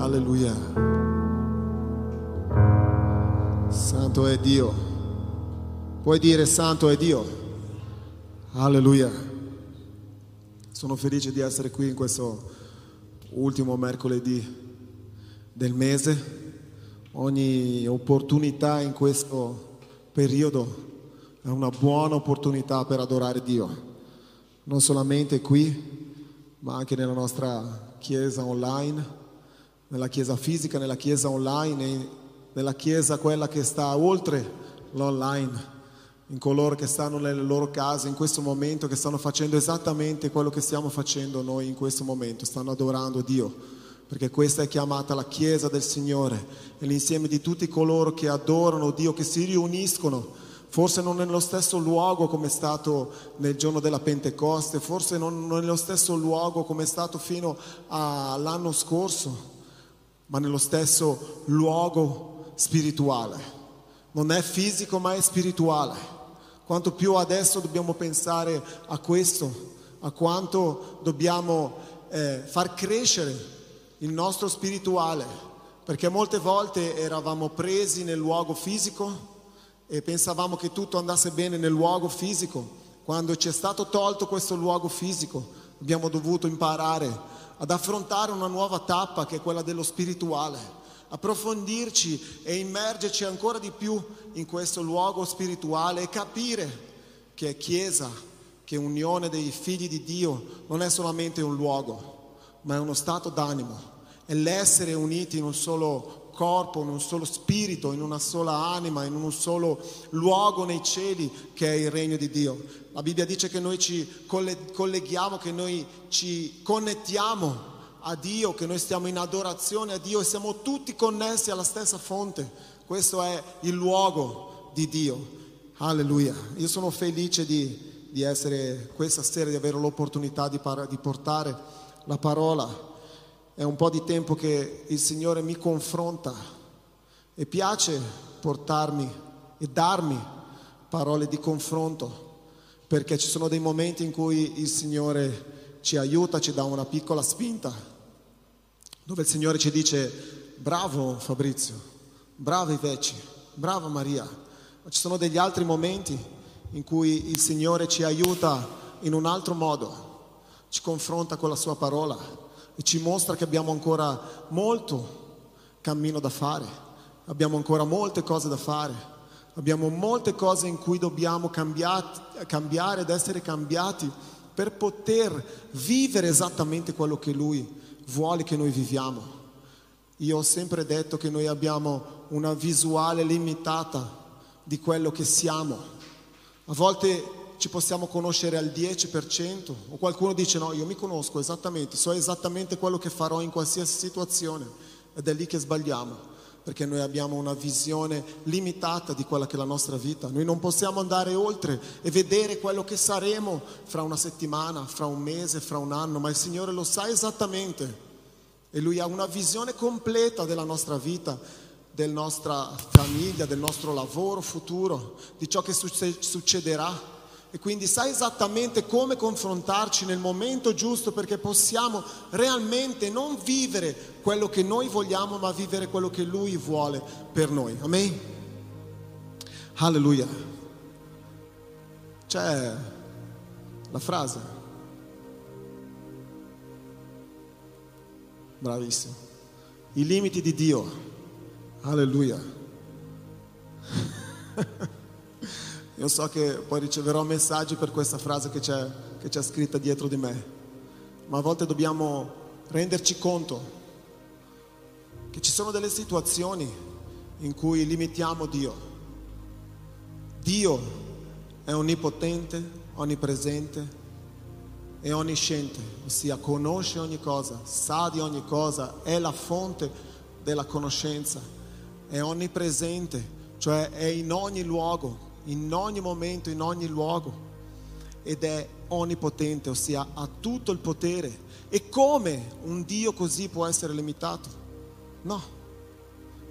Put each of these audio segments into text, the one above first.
Alleluia. Santo è Dio. Puoi dire Santo è Dio. Alleluia. Sono felice di essere qui in questo ultimo mercoledì del mese. Ogni opportunità in questo periodo è una buona opportunità per adorare Dio. Non solamente qui, ma anche nella nostra chiesa online nella chiesa fisica, nella chiesa online, nella chiesa quella che sta oltre l'online, in coloro che stanno nelle loro case in questo momento, che stanno facendo esattamente quello che stiamo facendo noi in questo momento, stanno adorando Dio, perché questa è chiamata la chiesa del Signore, e l'insieme di tutti coloro che adorano Dio, che si riuniscono forse non nello stesso luogo come è stato nel giorno della Pentecoste, forse non nello stesso luogo come è stato fino all'anno scorso, ma nello stesso luogo spirituale. Non è fisico, ma è spirituale. Quanto più adesso dobbiamo pensare a questo, a quanto dobbiamo eh, far crescere il nostro spirituale, perché molte volte eravamo presi nel luogo fisico e pensavamo che tutto andasse bene nel luogo fisico. Quando ci è stato tolto questo luogo fisico, abbiamo dovuto imparare ad affrontare una nuova tappa che è quella dello spirituale, approfondirci e immergerci ancora di più in questo luogo spirituale e capire che Chiesa, che unione dei figli di Dio non è solamente un luogo, ma è uno stato d'animo, è l'essere uniti in un solo corpo, in un solo spirito, in una sola anima, in un solo luogo nei cieli che è il regno di Dio. La Bibbia dice che noi ci colleghiamo, che noi ci connettiamo a Dio, che noi stiamo in adorazione a Dio e siamo tutti connessi alla stessa fonte. Questo è il luogo di Dio. Alleluia. Io sono felice di, di essere questa sera, di avere l'opportunità di, di portare la parola è un po' di tempo che il Signore mi confronta e piace portarmi e darmi parole di confronto, perché ci sono dei momenti in cui il Signore ci aiuta, ci dà una piccola spinta, dove il Signore ci dice bravo Fabrizio, bravo Iveci, brava Maria, ma ci sono degli altri momenti in cui il Signore ci aiuta in un altro modo, ci confronta con la sua parola e ci mostra che abbiamo ancora molto cammino da fare, abbiamo ancora molte cose da fare, abbiamo molte cose in cui dobbiamo cambiare ed essere cambiati per poter vivere esattamente quello che Lui vuole che noi viviamo. Io ho sempre detto che noi abbiamo una visuale limitata di quello che siamo. A volte ci possiamo conoscere al 10% o qualcuno dice no, io mi conosco esattamente, so esattamente quello che farò in qualsiasi situazione. Ed è lì che sbagliamo, perché noi abbiamo una visione limitata di quella che è la nostra vita, noi non possiamo andare oltre e vedere quello che saremo fra una settimana, fra un mese, fra un anno, ma il Signore lo sa esattamente. E Lui ha una visione completa della nostra vita della nostra famiglia, del nostro lavoro futuro, di ciò che succederà e quindi sai esattamente come confrontarci nel momento giusto perché possiamo realmente non vivere quello che noi vogliamo, ma vivere quello che Lui vuole per noi. Amen? Alleluia. C'è la frase. Bravissimo. I limiti di Dio. Alleluia. Io so che poi riceverò messaggi per questa frase che c'è, che c'è scritta dietro di me, ma a volte dobbiamo renderci conto che ci sono delle situazioni in cui limitiamo Dio. Dio è onnipotente, onnipresente e onnisciente, ossia conosce ogni cosa, sa di ogni cosa, è la fonte della conoscenza, è onnipresente, cioè è in ogni luogo, in ogni momento, in ogni luogo ed è onnipotente, ossia ha tutto il potere. E come un Dio così può essere limitato? No,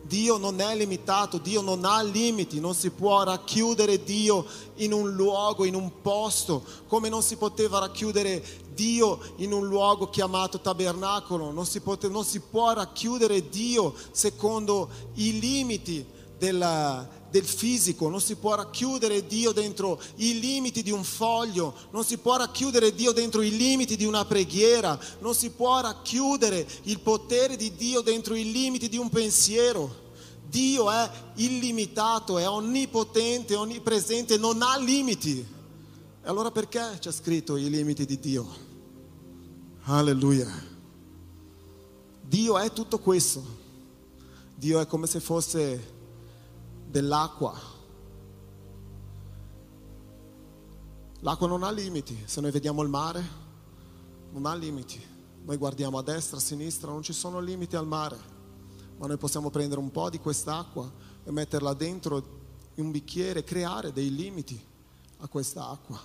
Dio non è limitato, Dio non ha limiti, non si può racchiudere Dio in un luogo, in un posto, come non si poteva racchiudere Dio in un luogo chiamato tabernacolo, non si, pote, non si può racchiudere Dio secondo i limiti della, del fisico, non si può racchiudere Dio dentro i limiti di un foglio, non si può racchiudere Dio dentro i limiti di una preghiera, non si può racchiudere il potere di Dio dentro i limiti di un pensiero. Dio è illimitato, è onnipotente, onnipresente, non ha limiti. E allora perché c'è scritto i limiti di Dio? Alleluia. Dio è tutto questo. Dio è come se fosse dell'acqua. L'acqua non ha limiti, se noi vediamo il mare, non ha limiti. Noi guardiamo a destra, a sinistra, non ci sono limiti al mare, ma noi possiamo prendere un po' di quest'acqua e metterla dentro in un bicchiere, creare dei limiti a questa acqua.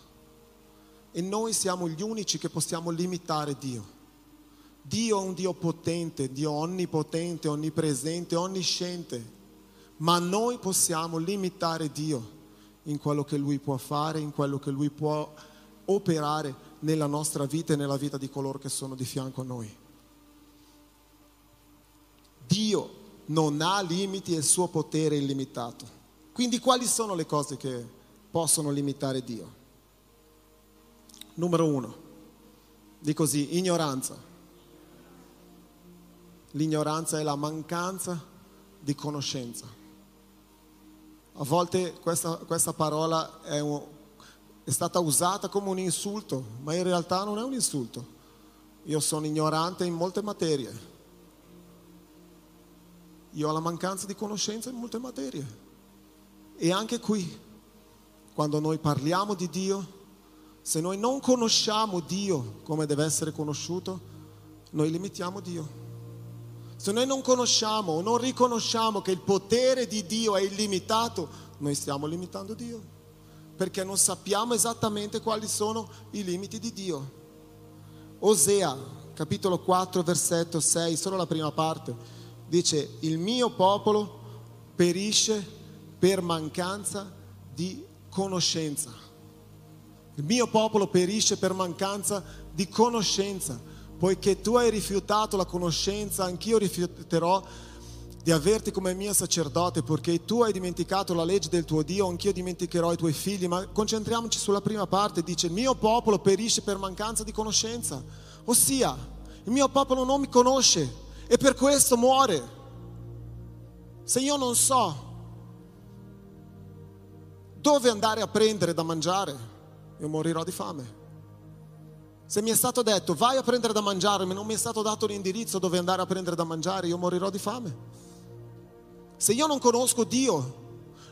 E noi siamo gli unici che possiamo limitare Dio. Dio è un Dio potente, Dio onnipotente, onnipresente, onnisciente ma noi possiamo limitare Dio in quello che Lui può fare, in quello che Lui può operare nella nostra vita e nella vita di coloro che sono di fianco a noi. Dio non ha limiti e il suo potere è illimitato. Quindi quali sono le cose che possono limitare Dio? Numero uno, di così, ignoranza. L'ignoranza è la mancanza di conoscenza. A volte questa, questa parola è, un, è stata usata come un insulto, ma in realtà non è un insulto. Io sono ignorante in molte materie. Io ho la mancanza di conoscenza in molte materie. E anche qui, quando noi parliamo di Dio, se noi non conosciamo Dio come deve essere conosciuto, noi limitiamo Dio. Se noi non conosciamo o non riconosciamo che il potere di Dio è illimitato, noi stiamo limitando Dio, perché non sappiamo esattamente quali sono i limiti di Dio. Osea, capitolo 4, versetto 6, solo la prima parte, dice, il mio popolo perisce per mancanza di conoscenza. Il mio popolo perisce per mancanza di conoscenza poiché tu hai rifiutato la conoscenza, anch'io rifiuterò di averti come mio sacerdote, perché tu hai dimenticato la legge del tuo Dio, anch'io dimenticherò i tuoi figli. Ma concentriamoci sulla prima parte, dice, il mio popolo perisce per mancanza di conoscenza, ossia, il mio popolo non mi conosce e per questo muore. Se io non so dove andare a prendere da mangiare, io morirò di fame. Se mi è stato detto vai a prendere da mangiare, ma non mi è stato dato l'indirizzo dove andare a prendere da mangiare, io morirò di fame. Se io non conosco Dio,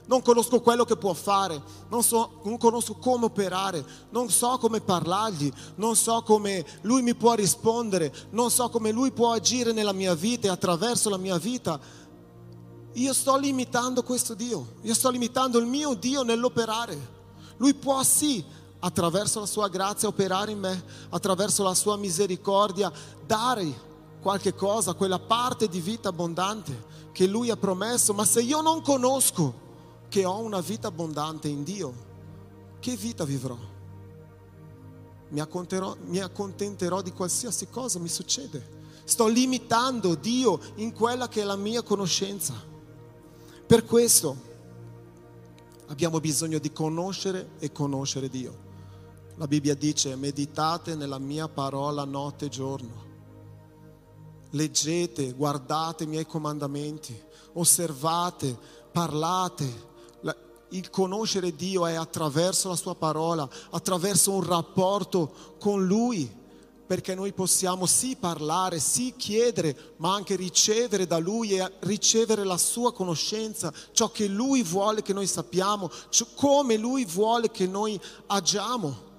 non conosco quello che può fare, non, so, non conosco come operare, non so come parlargli, non so come Lui mi può rispondere, non so come Lui può agire nella mia vita e attraverso la mia vita, io sto limitando questo Dio, io sto limitando il mio Dio nell'operare. Lui può sì attraverso la sua grazia operare in me, attraverso la sua misericordia dare qualche cosa, quella parte di vita abbondante che lui ha promesso, ma se io non conosco che ho una vita abbondante in Dio, che vita vivrò? Mi mi accontenterò di qualsiasi cosa mi succede. Sto limitando Dio in quella che è la mia conoscenza. Per questo abbiamo bisogno di conoscere e conoscere Dio. La Bibbia dice meditate nella mia parola notte e giorno. Leggete, guardate i miei comandamenti, osservate, parlate. Il conoscere Dio è attraverso la sua parola, attraverso un rapporto con Lui, perché noi possiamo sì parlare, sì chiedere, ma anche ricevere da Lui e ricevere la sua conoscenza, ciò che Lui vuole che noi sappiamo, come Lui vuole che noi agiamo.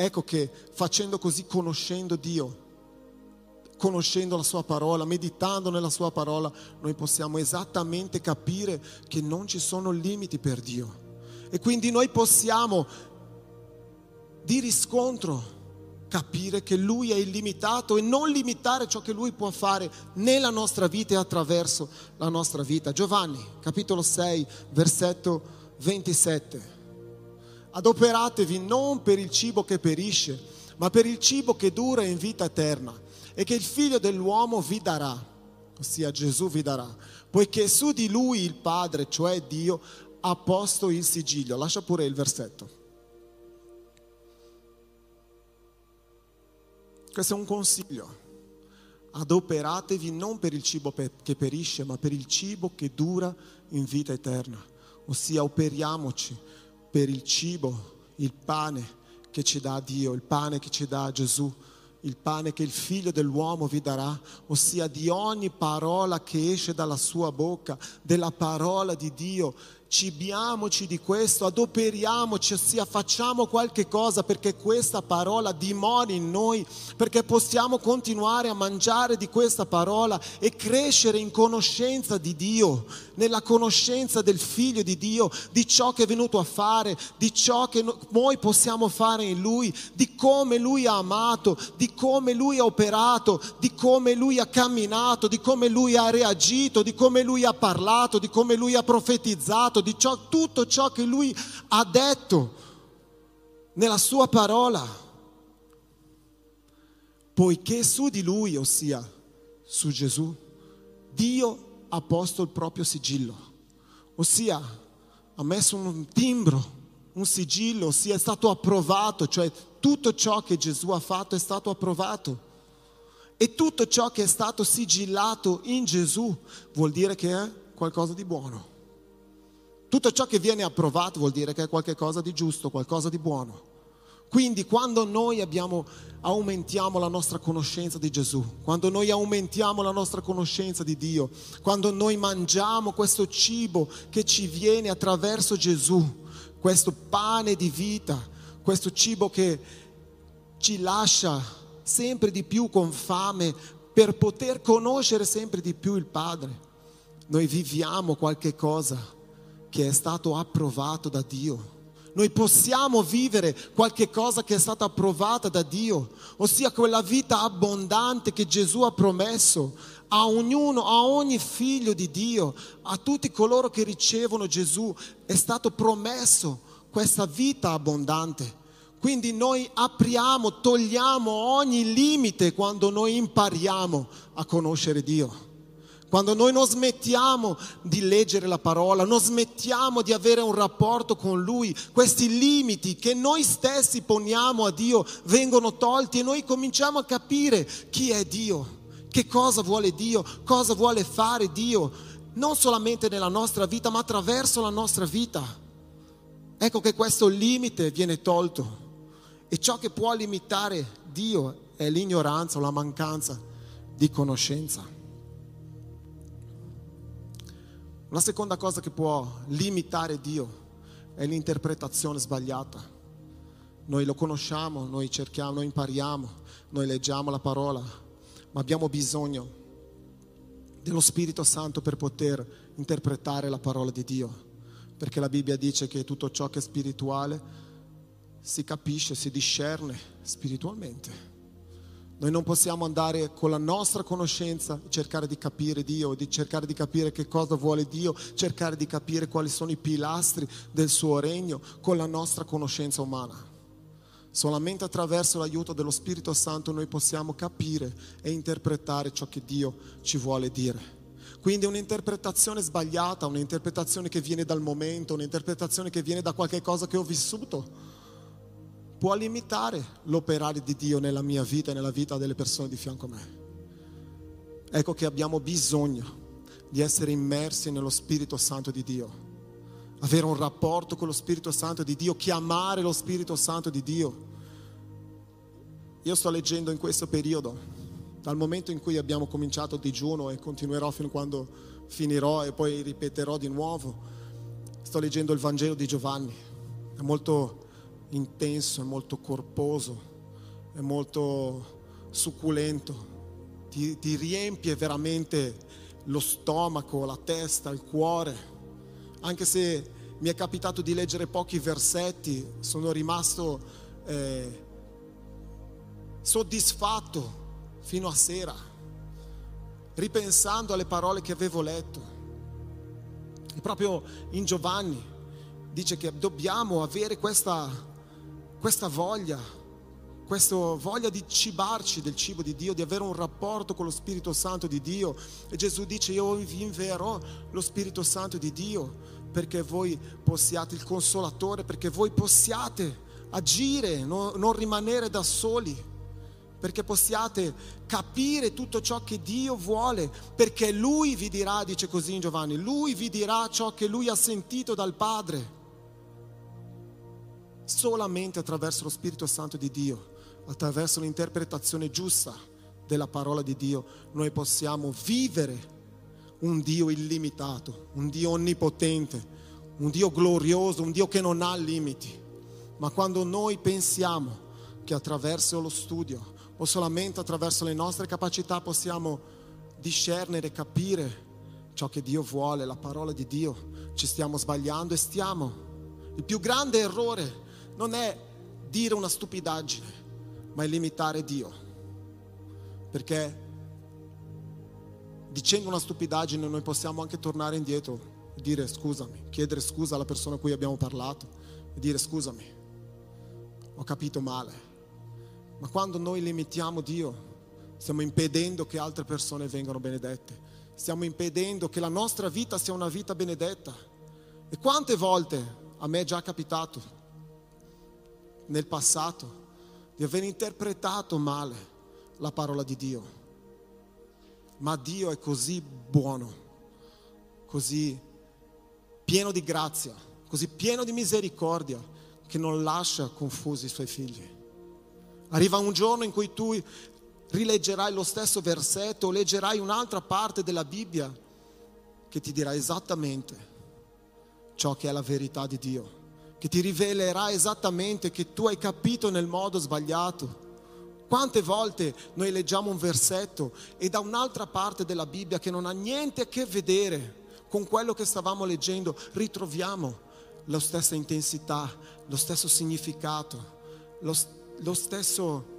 Ecco che facendo così, conoscendo Dio, conoscendo la sua parola, meditando nella sua parola, noi possiamo esattamente capire che non ci sono limiti per Dio. E quindi noi possiamo di riscontro capire che Lui è illimitato e non limitare ciò che Lui può fare nella nostra vita e attraverso la nostra vita. Giovanni, capitolo 6, versetto 27. Adoperatevi non per il cibo che perisce, ma per il cibo che dura in vita eterna e che il figlio dell'uomo vi darà, ossia Gesù vi darà, poiché su di lui il Padre, cioè Dio, ha posto il sigiglio. Lascia pure il versetto. Questo è un consiglio. Adoperatevi non per il cibo che perisce, ma per il cibo che dura in vita eterna. Ossia, operiamoci per il cibo, il pane che ci dà Dio, il pane che ci dà Gesù, il pane che il figlio dell'uomo vi darà, ossia di ogni parola che esce dalla sua bocca, della parola di Dio cibiamoci di questo, adoperiamoci, ossia facciamo qualche cosa perché questa parola dimori in noi, perché possiamo continuare a mangiare di questa parola e crescere in conoscenza di Dio, nella conoscenza del Figlio di Dio, di ciò che è venuto a fare, di ciò che noi possiamo fare in Lui, di come Lui ha amato, di come Lui ha operato, di come Lui ha camminato, di come Lui ha reagito, di come Lui ha parlato, di come Lui ha profetizzato fatto, di ciò, tutto ciò che lui ha detto nella sua parola. Poiché su di lui, ossia su Gesù, Dio ha posto il proprio sigillo, ossia ha messo un timbro, un sigillo, ossia è stato approvato, cioè tutto ciò che Gesù ha fatto è stato approvato. E tutto ciò che è stato sigillato in Gesù vuol dire che è qualcosa di buono. Tutto ciò che viene approvato vuol dire che è qualcosa di giusto, qualcosa di buono. Quindi quando noi abbiamo, aumentiamo la nostra conoscenza di Gesù, quando noi aumentiamo la nostra conoscenza di Dio, quando noi mangiamo questo cibo che ci viene attraverso Gesù, questo pane di vita, questo cibo che ci lascia sempre di più con fame per poter conoscere sempre di più il Padre, noi viviamo qualche cosa che è stato approvato da Dio. Noi possiamo vivere qualche cosa che è stata approvata da Dio, ossia quella vita abbondante che Gesù ha promesso a ognuno, a ogni figlio di Dio, a tutti coloro che ricevono Gesù, è stato promesso questa vita abbondante. Quindi noi apriamo, togliamo ogni limite quando noi impariamo a conoscere Dio. Quando noi non smettiamo di leggere la parola, non smettiamo di avere un rapporto con Lui, questi limiti che noi stessi poniamo a Dio vengono tolti e noi cominciamo a capire chi è Dio, che cosa vuole Dio, cosa vuole fare Dio, non solamente nella nostra vita, ma attraverso la nostra vita. Ecco che questo limite viene tolto e ciò che può limitare Dio è l'ignoranza o la mancanza di conoscenza. Una seconda cosa che può limitare Dio è l'interpretazione sbagliata. Noi lo conosciamo, noi cerchiamo, noi impariamo, noi leggiamo la parola, ma abbiamo bisogno dello Spirito Santo per poter interpretare la parola di Dio, perché la Bibbia dice che tutto ciò che è spirituale si capisce, si discerne spiritualmente. Noi non possiamo andare con la nostra conoscenza e cercare di capire Dio, di cercare di capire che cosa vuole Dio, cercare di capire quali sono i pilastri del suo regno con la nostra conoscenza umana. Solamente attraverso l'aiuto dello Spirito Santo noi possiamo capire e interpretare ciò che Dio ci vuole dire. Quindi un'interpretazione sbagliata, un'interpretazione che viene dal momento, un'interpretazione che viene da qualche cosa che ho vissuto può limitare l'operare di Dio nella mia vita e nella vita delle persone di fianco a me. Ecco che abbiamo bisogno di essere immersi nello Spirito Santo di Dio, avere un rapporto con lo Spirito Santo di Dio, chiamare lo Spirito Santo di Dio. Io sto leggendo in questo periodo, dal momento in cui abbiamo cominciato il digiuno e continuerò fino a quando finirò e poi ripeterò di nuovo, sto leggendo il Vangelo di Giovanni. È molto intenso, è molto corposo, è molto succulento, ti, ti riempie veramente lo stomaco, la testa, il cuore. Anche se mi è capitato di leggere pochi versetti, sono rimasto eh, soddisfatto fino a sera, ripensando alle parole che avevo letto. E proprio in Giovanni dice che dobbiamo avere questa, questa voglia, questa voglia di cibarci del cibo di Dio, di avere un rapporto con lo Spirito Santo di Dio. E Gesù dice, io vi invierò lo Spirito Santo di Dio perché voi possiate il consolatore, perché voi possiate agire, non, non rimanere da soli perché possiate capire tutto ciò che Dio vuole, perché Lui vi dirà, dice così in Giovanni, Lui vi dirà ciò che Lui ha sentito dal Padre. Solamente attraverso lo Spirito Santo di Dio, attraverso l'interpretazione giusta della parola di Dio, noi possiamo vivere un Dio illimitato, un Dio onnipotente, un Dio glorioso, un Dio che non ha limiti. Ma quando noi pensiamo che attraverso lo studio o solamente attraverso le nostre capacità possiamo discernere, capire ciò che Dio vuole, la parola di Dio, ci stiamo sbagliando e stiamo. Il più grande errore non è dire una stupidaggine, ma è limitare Dio. Perché dicendo una stupidaggine noi possiamo anche tornare indietro e dire scusami, chiedere scusa alla persona a cui abbiamo parlato e dire scusami, ho capito male. Ma quando noi limitiamo Dio, stiamo impedendo che altre persone vengano benedette, stiamo impedendo che la nostra vita sia una vita benedetta. E quante volte a me è già capitato nel passato di aver interpretato male la parola di Dio. Ma Dio è così buono, così pieno di grazia, così pieno di misericordia, che non lascia confusi i suoi figli. Arriva un giorno in cui tu rileggerai lo stesso versetto o leggerai un'altra parte della Bibbia che ti dirà esattamente ciò che è la verità di Dio, che ti rivelerà esattamente che tu hai capito nel modo sbagliato. Quante volte noi leggiamo un versetto e da un'altra parte della Bibbia che non ha niente a che vedere con quello che stavamo leggendo ritroviamo la stessa intensità, lo stesso significato, lo, lo stesso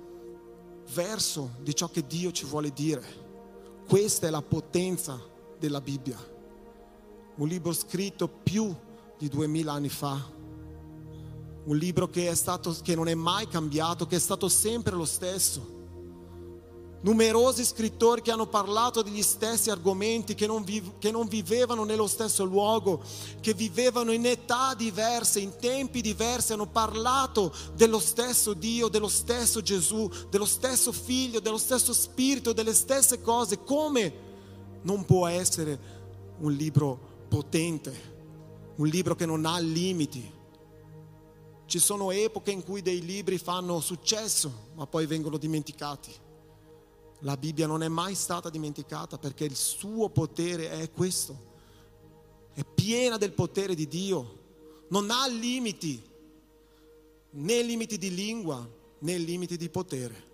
verso di ciò che Dio ci vuole dire. Questa è la potenza della Bibbia. Un libro scritto più di duemila anni fa. Un libro che, è stato, che non è mai cambiato, che è stato sempre lo stesso numerosi scrittori che hanno parlato degli stessi argomenti, che non, viv- che non, vivevano nello stesso luogo, che vivevano in età diverse, in tempi diversi, hanno parlato dello stesso Dio, dello stesso Gesù, dello stesso Figlio, dello stesso Spirito, delle stesse cose. Come non può essere un libro potente, un libro che non ha limiti? Ci sono epoche in cui dei libri fanno successo, ma poi vengono dimenticati. La Bibbia non è mai stata dimenticata perché il suo potere è questo. È piena del potere di Dio. Non ha limiti, né limiti di lingua, né limiti di potere.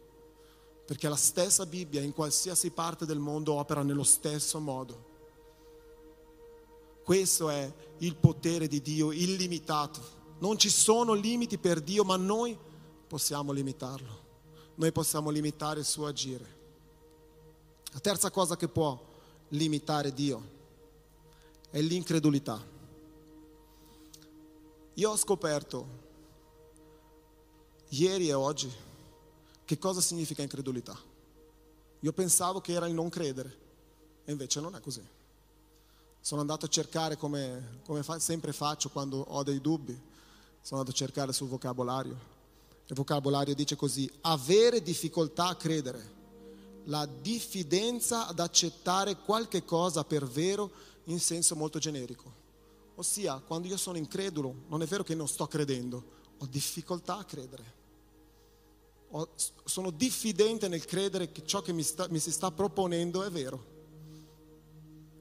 Perché la stessa Bibbia in qualsiasi parte del mondo opera nello stesso modo. Questo è il potere di Dio illimitato. Non ci sono limiti per Dio, ma noi possiamo limitarlo. Noi possiamo limitare il suo agire. La terza cosa che può limitare Dio è l'incredulità. Io ho scoperto ieri e oggi che cosa significa incredulità. Io pensavo che era il non credere e invece non è così. Sono andato a cercare come, come fa, sempre faccio quando ho dei dubbi, sono andato a cercare sul vocabolario. Il vocabolario dice così, avere difficoltà a credere la diffidenza ad accettare qualche cosa per vero in senso molto generico. Ossia, quando io sono incredulo, non è vero che non sto credendo, ho difficoltà a credere. Ho, sono diffidente nel credere che ciò che mi, sta, mi si sta proponendo è vero.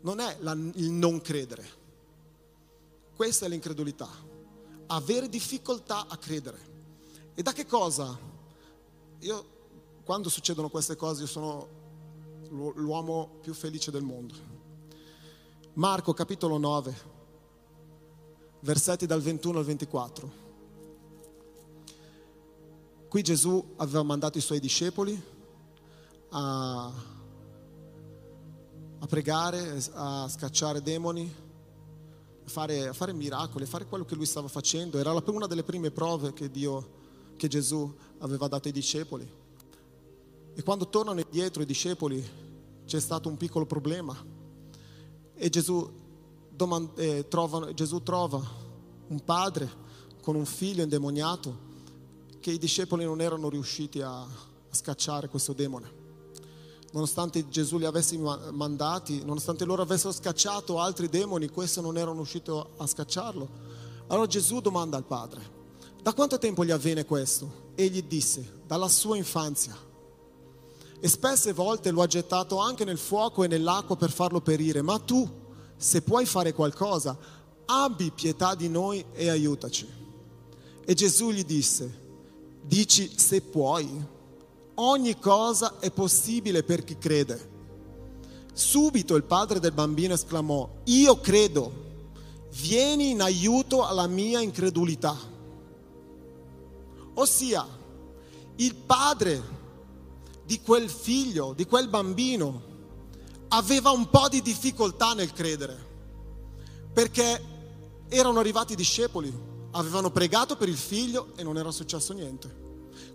Non è la, il non credere. Questa è l'incredulità. Avere difficoltà a credere. E da che cosa? Io quando succedono queste cose io sono l'uomo più felice del mondo. Marco capitolo 9, versetti dal 21 al 24. qui Gesù aveva mandato i suoi discepoli a, a pregare, a scacciare demoni, fare, fare miracoli, fare quello che lui stava facendo. Era una delle prime prove che Dio, che Gesù aveva dato ai discepoli. E quando tornano indietro i discepoli c'è stato un piccolo problema e Gesù, domand- eh, trova, Gesù trova un padre con un figlio indemoniato che i discepoli non erano riusciti a, a scacciare questo demone. Nonostante Gesù li avesse mandati, nonostante loro avessero scacciato altri demoni, questo non erano riusciti a scacciarlo. Allora Gesù domanda al padre, da quanto tempo gli avviene questo? E gli disse, dalla sua infanzia. E spesse volte lo ha gettato anche nel fuoco e nell'acqua per farlo perire, ma tu, se puoi fare qualcosa, abbi pietà di noi e aiutaci. E Gesù gli disse, dici se puoi, ogni cosa è possibile per chi crede. Subito il padre del bambino esclamò, io credo, vieni in aiuto alla mia incredulità. Ossia, il padre di quel figlio, di quel bambino, aveva un po' di difficoltà nel credere, perché erano arrivati i discepoli, avevano pregato per il figlio e non era successo niente.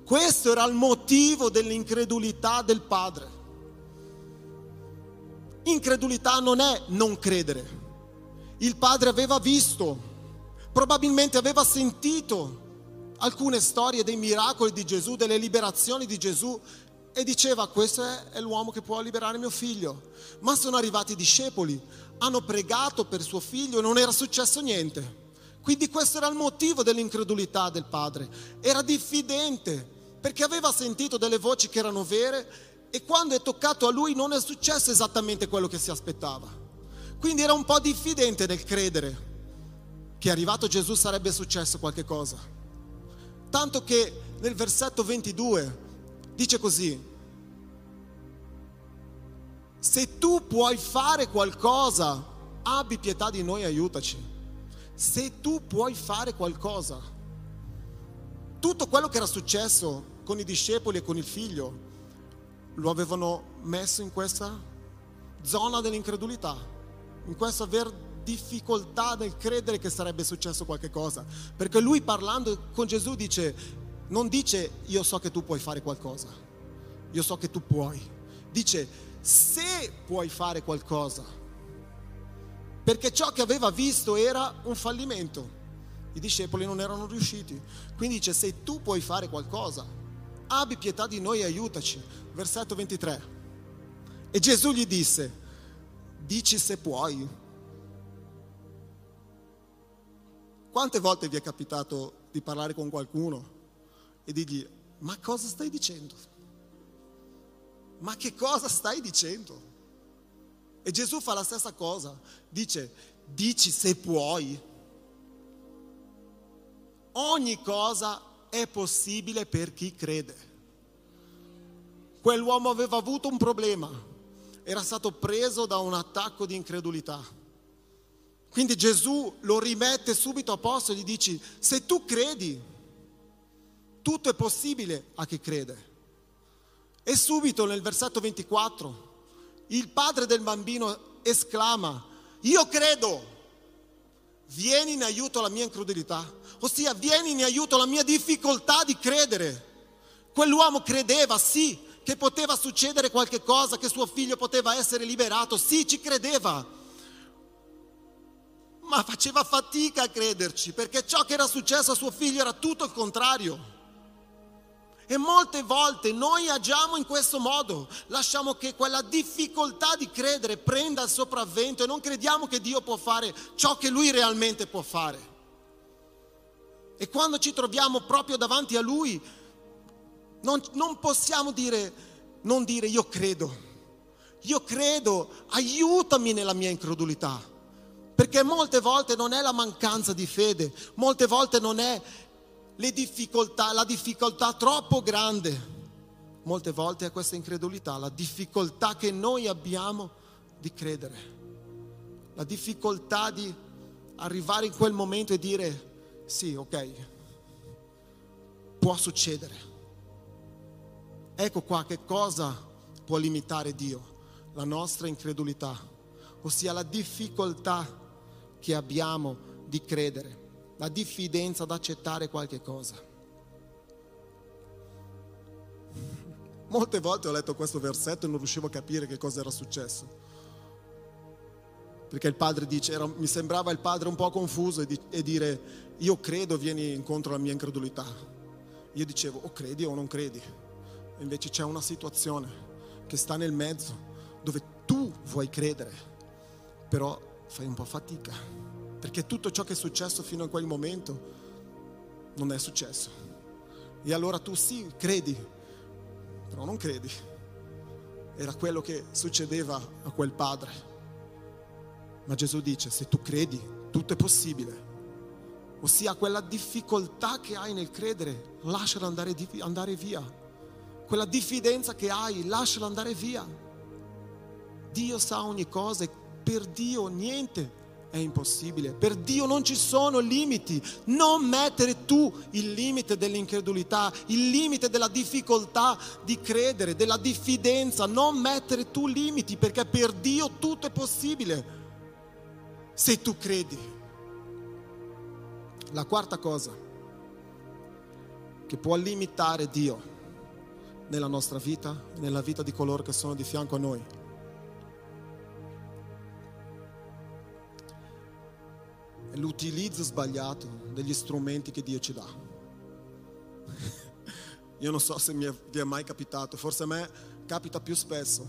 Questo era il motivo dell'incredulità del padre. Incredulità non è non credere. Il padre aveva visto, probabilmente aveva sentito alcune storie dei miracoli di Gesù, delle liberazioni di Gesù e diceva questo è l'uomo che può liberare mio figlio. Ma sono arrivati i discepoli, hanno pregato per suo figlio e non era successo niente. Quindi questo era il motivo dell'incredulità del padre. Era diffidente perché aveva sentito delle voci che erano vere e quando è toccato a lui non è successo esattamente quello che si aspettava. Quindi era un po' diffidente nel credere che arrivato Gesù sarebbe successo qualche cosa. Tanto che nel versetto 22 dice così, se tu puoi fare qualcosa, abbi pietà di noi e aiutaci se tu puoi fare qualcosa, tutto quello che era successo con i discepoli e con il figlio, lo avevano messo in questa zona dell'incredulità, in questo aver difficoltà nel credere che sarebbe successo qualche cosa. Perché lui parlando con Gesù dice, non dice io so che tu puoi fare qualcosa, io so che tu puoi, dice se puoi fare qualcosa perché ciò che aveva visto era un fallimento. I discepoli non erano riusciti. Quindi dice, se tu puoi fare qualcosa, abbi pietà di noi e aiutaci. Versetto 23. E Gesù gli disse, dici se puoi. Quante volte vi è capitato di parlare con qualcuno e dirgli, ma cosa stai dicendo? Ma che cosa stai dicendo? E Gesù fa la stessa cosa, dice, dici se puoi. Ogni cosa è possibile per chi crede. Quell'uomo aveva avuto un problema, era stato preso da un attacco di incredulità. Quindi Gesù lo rimette subito a posto e gli dice, se tu credi, tutto è possibile a chi crede. E subito nel versetto 24 il padre del bambino esclama, io credo, vieni in aiuto alla mia incredulità, ossia vieni in aiuto alla mia difficoltà di credere. Quell'uomo credeva, sì, che poteva succedere qualche cosa, che suo figlio poteva essere liberato, sì, ci credeva, ma faceva fatica a crederci, perché ciò che era successo a suo figlio era tutto il contrario. E molte volte noi agiamo in questo modo, lasciamo che quella difficoltà di credere prenda il sopravvento e non crediamo che Dio può fare ciò che Lui realmente può fare. E quando ci troviamo proprio davanti a Lui, non, non possiamo dire, non dire io credo, io credo, aiutami nella mia incredulità. Perché molte volte non è la mancanza di fede, molte volte non è difficoltà, la difficoltà troppo grande. Molte volte è questa incredulità, la difficoltà che noi abbiamo di credere, la difficoltà di arrivare in quel momento e dire sì, ok, può succedere, Ecco qua che cosa può limitare Dio? La nostra incredulità, ossia la difficoltà che abbiamo di credere, la diffidenza ad accettare qualche cosa. Molte volte ho letto questo versetto e non riuscivo a capire che cosa era successo. Perché il padre dice, era, mi sembrava il padre un po' confuso e, di, e dire, io credo, vieni incontro alla mia incredulità. Io dicevo, o credi o non credi. E invece c'è una situazione che sta nel mezzo, dove tu vuoi credere, però fai un po' fatica. Perché tutto ciò che è successo fino a quel momento non è successo. E allora tu sì, credi, però non credi. Era quello che succedeva a quel padre. Ma Gesù dice, se tu credi, tutto è possibile. Ossia quella difficoltà che hai nel credere, lasciala andare, andare via. Quella diffidenza che hai, lasciala andare via. Dio sa ogni cosa e per Dio niente è impossibile. Per Dio non ci sono limiti. Non mettere tu il limite dell'incredulità, il limite della difficoltà di credere, della diffidenza. Non mettere tu limiti perché per Dio tutto è possibile. Se tu credi. La quarta cosa che può limitare Dio nella nostra vita, nella vita di coloro che sono di fianco a noi è l'utilizzo sbagliato degli strumenti che Dio ci dà. Io non so se mi è, vi è mai capitato, forse a me capita più spesso,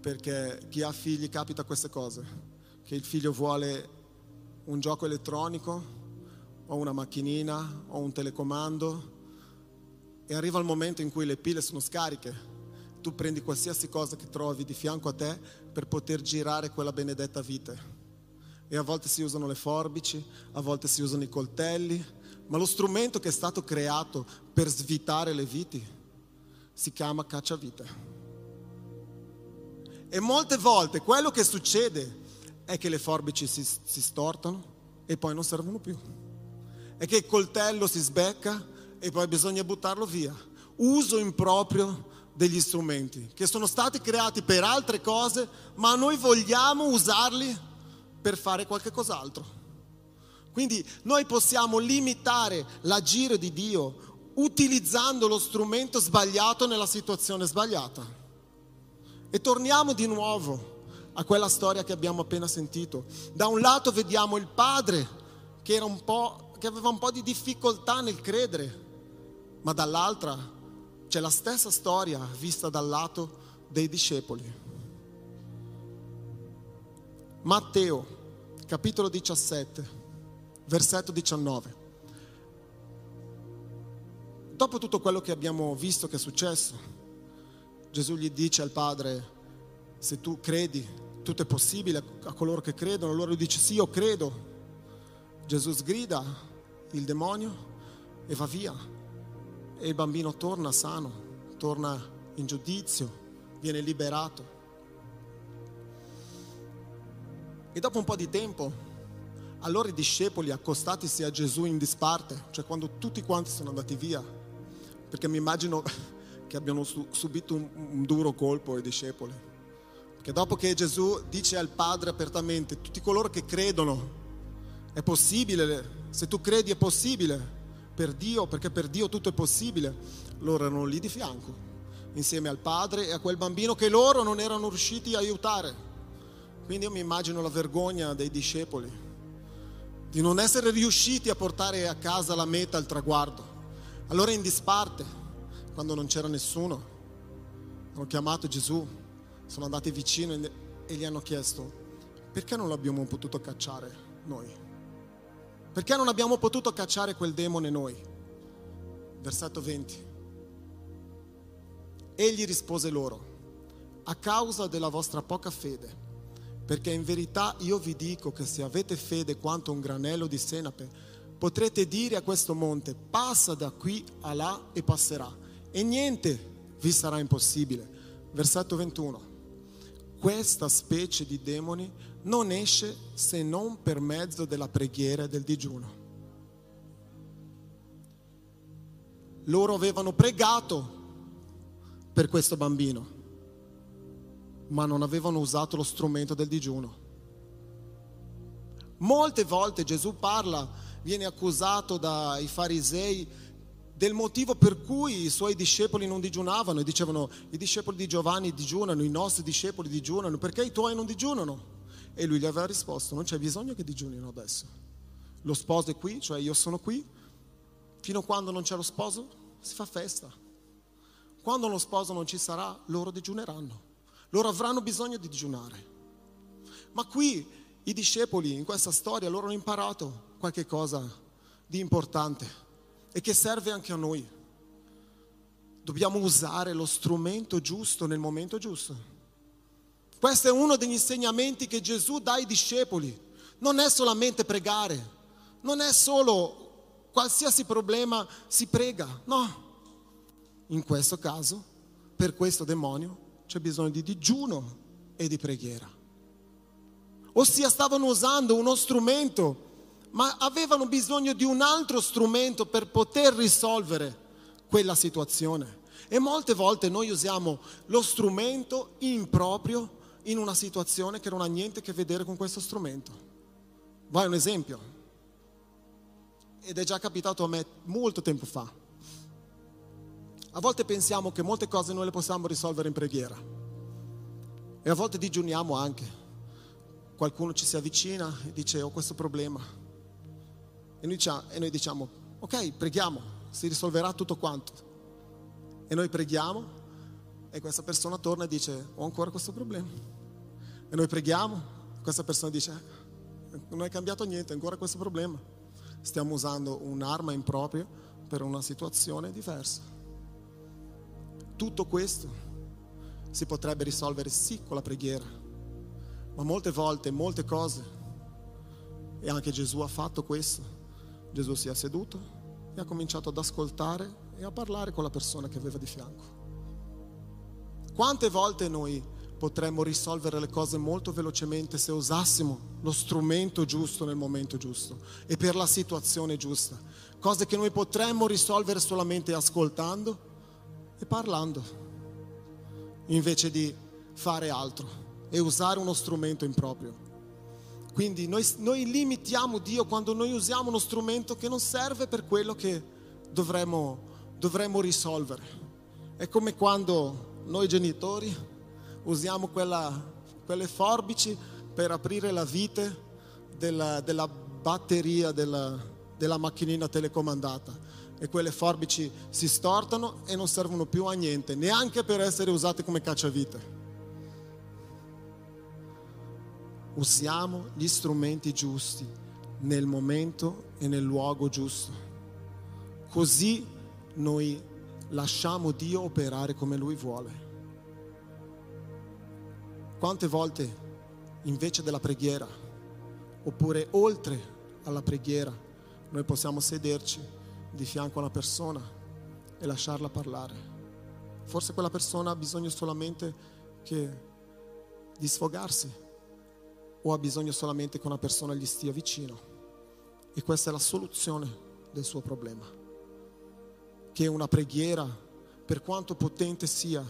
perché chi ha figli capita queste cose, che il figlio vuole un gioco elettronico o una macchinina o un telecomando e arriva il momento in cui le pile sono scariche, tu prendi qualsiasi cosa che trovi di fianco a te per poter girare quella benedetta vite e a volte si usano le forbici, a volte si usano i coltelli, ma lo strumento che è stato creato per svitare le viti si chiama cacciavite. E molte volte quello che succede è che le forbici si, si stortano e poi non servono più. È che il coltello si sbecca e poi bisogna buttarlo via. Uso improprio degli strumenti che sono stati creati per altre cose, ma noi vogliamo usarli per fare qualche cos'altro. Quindi noi possiamo limitare l'agire di Dio utilizzando lo strumento sbagliato nella situazione sbagliata. E torniamo di nuovo a quella storia che abbiamo appena sentito. Da un lato vediamo il padre che, che aveva un po' di difficoltà nel credere, ma dall'altra c'è la stessa storia vista dal lato dei discepoli. Matteo, capitolo 17, versetto 19. Dopo tutto quello che abbiamo visto che è successo, Gesù gli dice al Padre, se tu credi, tutto è possibile a coloro che credono, allora lui dice sì, io credo. Gesù sgrida il demonio e va via. E il bambino torna sano, torna in giudizio, viene liberato. E dopo un po' di tempo, allora i discepoli accostatisi a Gesù in disparte, cioè quando tutti quanti sono andati via, perché mi immagino che abbiano subito un, un duro colpo i discepoli, che dopo che Gesù dice al Padre apertamente, tutti coloro che credono, è possibile, se tu credi è possibile, per Dio, perché per Dio tutto è possibile, loro erano lì di fianco, insieme al Padre e a quel bambino che loro non erano riusciti a aiutare. Quindi io mi immagino la vergogna dei discepoli di non essere riusciti a portare a casa la meta, il traguardo. Allora in disparte, quando non c'era nessuno, hanno chiamato Gesù, sono andati vicino e gli hanno chiesto, perché non l'abbiamo potuto cacciare noi? Perché non abbiamo potuto cacciare quel demone noi? Versetto 20. Egli rispose loro, a causa della vostra poca fede perché in verità io vi dico che se avete fede quanto un granello di senape, potrete dire a questo monte, passa da qui a là e passerà. E niente vi sarà impossibile. Versetto 21. Questa specie di demoni non esce se non per mezzo della preghiera e del digiuno. loro avevano pregato per questo bambino, ma non avevano usato lo strumento del digiuno. Molte volte Gesù parla, viene accusato dai farisei del motivo per cui i suoi discepoli non digiunavano e dicevano i discepoli di Giovanni digiunano, i nostri discepoli digiunano, perché i tuoi non digiunano? E lui gli aveva risposto, non c'è bisogno che digiunino adesso. Lo sposo è qui, cioè io sono qui, fino a quando non c'è lo sposo si fa festa. Quando lo sposo non ci sarà, loro digiuneranno. Loro avranno bisogno di digiunare. Ma qui i discepoli in questa storia loro hanno imparato qualche cosa di importante e che serve anche a noi. Dobbiamo usare lo strumento giusto nel momento giusto. Questo è uno degli insegnamenti che Gesù dà ai discepoli. Non è solamente pregare, non è solo qualsiasi problema si prega, no. In questo caso, per questo demonio, c'è bisogno di digiuno e di preghiera. Ossia stavano usando uno strumento, ma avevano bisogno di un altro strumento per poter risolvere quella situazione. E molte volte noi usiamo lo strumento improprio in una situazione che non ha niente a che vedere con questo strumento. Vai un esempio. Ed è già capitato a me molto tempo fa. A volte pensiamo che molte cose noi le possiamo risolvere in preghiera. E a volte digiuniamo anche. Qualcuno ci si avvicina e dice ho questo problema. E noi, diciamo, e noi diciamo ok, preghiamo, si risolverà tutto quanto. E noi preghiamo e questa persona torna e dice ho ancora questo problema. E noi preghiamo, questa persona dice non è cambiato niente, ancora questo problema. Stiamo usando un'arma impropria per una situazione diversa. Tutto questo si potrebbe risolvere sì con la preghiera, ma molte volte, molte cose, e anche Gesù ha fatto questo, Gesù si è seduto e ha cominciato ad ascoltare e a parlare con la persona che aveva di fianco. Quante volte noi potremmo risolvere le cose molto velocemente se usassimo lo strumento giusto nel momento giusto e per la situazione giusta? Cose che noi potremmo risolvere solamente ascoltando e parlando, invece di fare altro e usare uno strumento improprio. Quindi noi, noi limitiamo Dio quando noi usiamo uno strumento che non serve per quello che dovremmo, dovremmo risolvere. È come quando noi genitori usiamo quella, quelle forbici per aprire la vite della, della batteria della, della macchinina telecomandata e quelle forbici si stortano e non servono più a niente, neanche per essere usate come cacciavite. Usiamo gli strumenti giusti nel momento e nel luogo giusto. Così noi lasciamo Dio operare come Lui vuole. Quante volte invece della preghiera, oppure oltre alla preghiera, noi possiamo sederci di fianco a una persona e lasciarla parlare. Forse quella persona ha bisogno solamente che di sfogarsi o ha bisogno solamente che una persona gli stia vicino. E questa è la soluzione del suo problema che una preghiera, per quanto potente sia,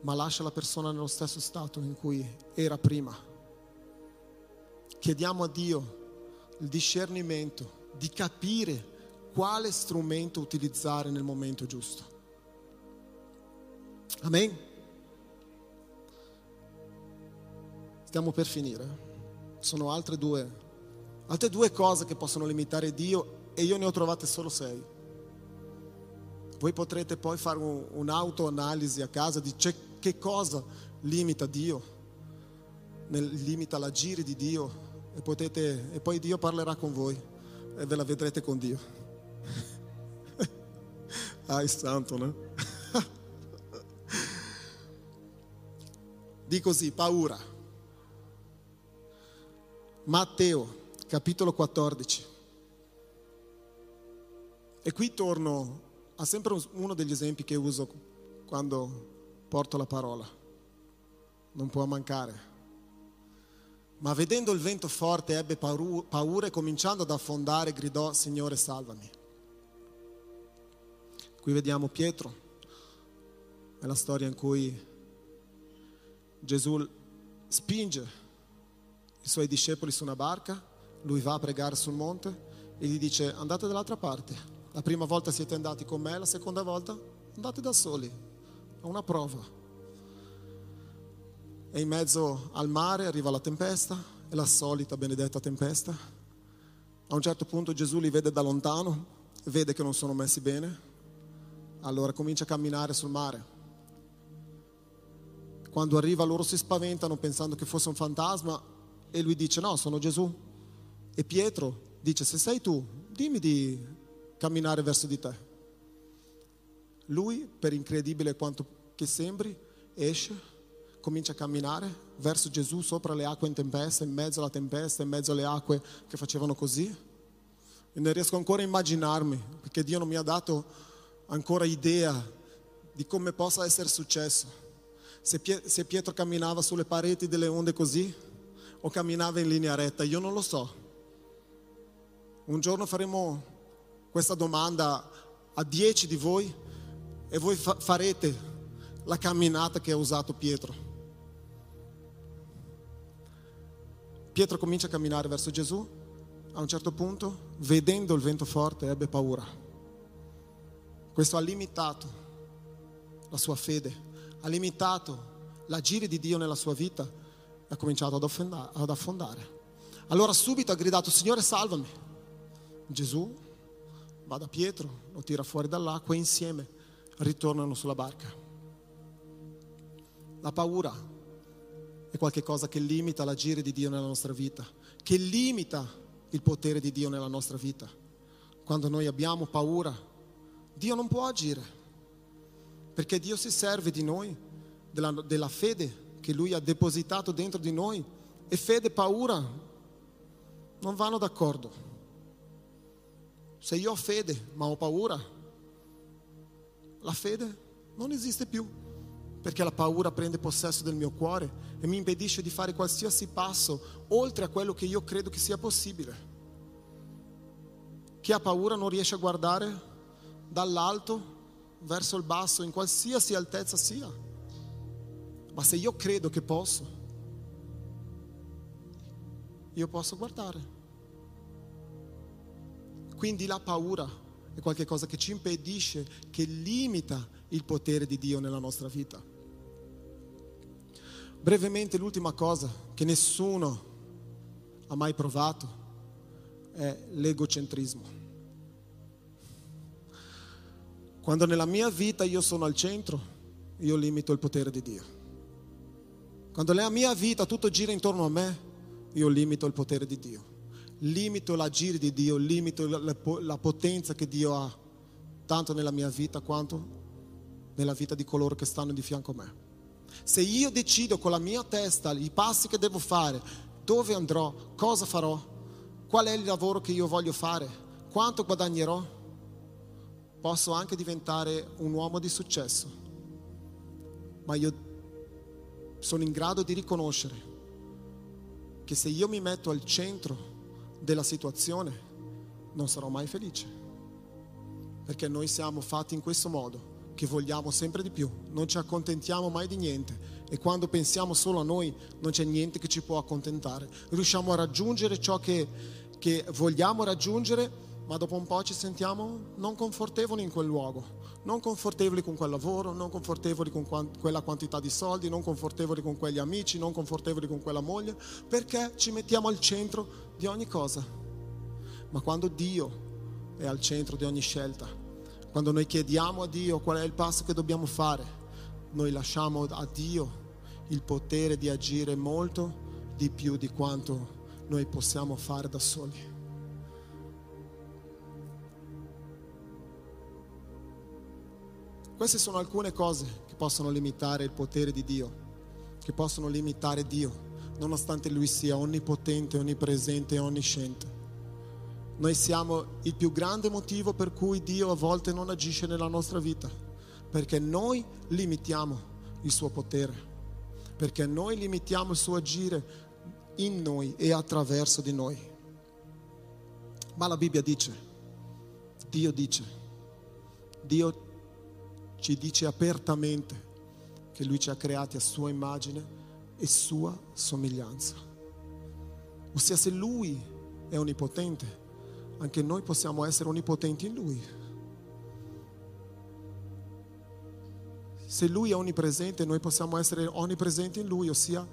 ma lascia la persona nello stesso stato in cui era prima. Chiediamo a Dio il discernimento di capire quale strumento utilizzare nel momento giusto. Amen. Stiamo per finire. Sono altre due, altre due cose che possono limitare Dio e io ne ho trovate solo sei. Voi potrete poi fare un, un'autoanalisi a casa di che cosa limita Dio, nel, limita l'agire di Dio e, potete, e poi Dio parlerà con voi e ve la vedrete con Dio. Ah, è santo, no? Di così, paura. Matteo, capitolo 14. E qui torno ha sempre uno degli esempi che uso quando porto la parola. Non può mancare. Ma vedendo il vento forte ebbe paura e cominciando ad affondare gridò, Signore salvami. Qui vediamo Pietro, è la storia in cui Gesù spinge i suoi discepoli su una barca, lui va a pregare sul monte e gli dice andate dall'altra parte. La prima volta siete andati con me, la seconda volta andate da soli. È una prova. E in mezzo al mare arriva la tempesta, è la solita benedetta tempesta. A un certo punto Gesù li vede da lontano, vede che non sono messi bene, allora comincia a camminare sul mare. Quando arriva loro si spaventano pensando che fosse un fantasma e lui dice no, sono Gesù. E Pietro dice se sei tu, dimmi di camminare verso di te. Lui, per incredibile quanto che sembri, esce, comincia a camminare verso Gesù sopra le acque in tempesta, in mezzo alla tempesta, in mezzo alle acque che facevano così. E non riesco ancora a immaginarmi, perché Dio non mi ha dato ancora idea di come possa essere successo. Se, Pietro camminava sulle pareti delle onde così o camminava in linea retta, io non lo so. Un giorno faremo questa domanda a dieci di voi e voi fa- farete la camminata che ha usato Pietro. Pietro comincia a camminare verso Gesù, a un certo punto, vedendo il vento forte, ebbe paura. Questo ha limitato la sua fede, ha limitato l'agire di Dio nella sua vita e ha cominciato ad, ad affondare. Allora subito ha gridato, Signore salvami. Gesù va da Pietro, lo tira fuori dall'acqua e insieme ritornano sulla barca. La paura è qualcosa che limita l'agire di Dio nella nostra vita, che limita il potere di Dio nella nostra vita. Quando noi abbiamo paura, Dio non può agire, perché Dio si serve di noi, della, della fede che Lui ha depositato dentro di noi e fede e paura non vanno d'accordo. Se io ho fede ma ho paura, la fede non esiste più, perché la paura prende possesso del mio cuore e mi impedisce di fare qualsiasi passo oltre a quello che io credo che sia possibile. Chi ha paura non riesce a guardare dall'alto verso il basso, in qualsiasi altezza sia. Ma se io credo che posso, io posso guardare. Quindi la paura è qualcosa che ci impedisce, che limita il potere di Dio nella nostra vita. Brevemente l'ultima cosa che nessuno ha mai provato è l'egocentrismo. Quando nella mia vita io sono al centro, io limito il potere di Dio. Quando nella mia vita tutto gira intorno a me, io limito il potere di Dio. Limito l'agire di Dio, limito la, la potenza che Dio ha, tanto nella mia vita quanto nella vita di coloro che stanno di fianco a me. Se io decido con la mia testa i passi che devo fare, dove andrò, cosa farò, qual è il lavoro che io voglio fare, quanto guadagnerò, posso anche diventare un uomo di successo, ma io sono in grado di riconoscere che se io mi metto al centro della situazione non sarò mai felice, perché noi siamo fatti in questo modo, che vogliamo sempre di più, non ci accontentiamo mai di niente e quando pensiamo solo a noi non c'è niente che ci può accontentare, riusciamo a raggiungere ciò che, che vogliamo raggiungere ma dopo un po' ci sentiamo non confortevoli in quel luogo, non confortevoli con quel lavoro, non confortevoli con quella quantità di soldi, non confortevoli con quegli amici, non confortevoli con quella moglie, perché ci mettiamo al centro di ogni cosa. Ma quando Dio è al centro di ogni scelta, quando noi chiediamo a Dio qual è il passo che dobbiamo fare, noi lasciamo a Dio il potere di agire molto di più di quanto noi possiamo fare da soli. Queste sono alcune cose che possono limitare il potere di Dio, che possono limitare Dio, nonostante Lui sia onnipotente, onnipresente e onnisciente. Noi siamo il più grande motivo per cui Dio a volte non agisce nella nostra vita, perché noi limitiamo il suo potere, perché noi limitiamo il suo agire in noi e attraverso di noi. Ma la Bibbia dice, Dio dice, Dio ci dice apertamente che Lui ci ha creati a sua immagine e sua somiglianza. Ossia se Lui è onnipotente, anche noi possiamo essere onnipotenti in Lui. Se Lui è onnipresente, noi possiamo essere onnipresenti in Lui, ossia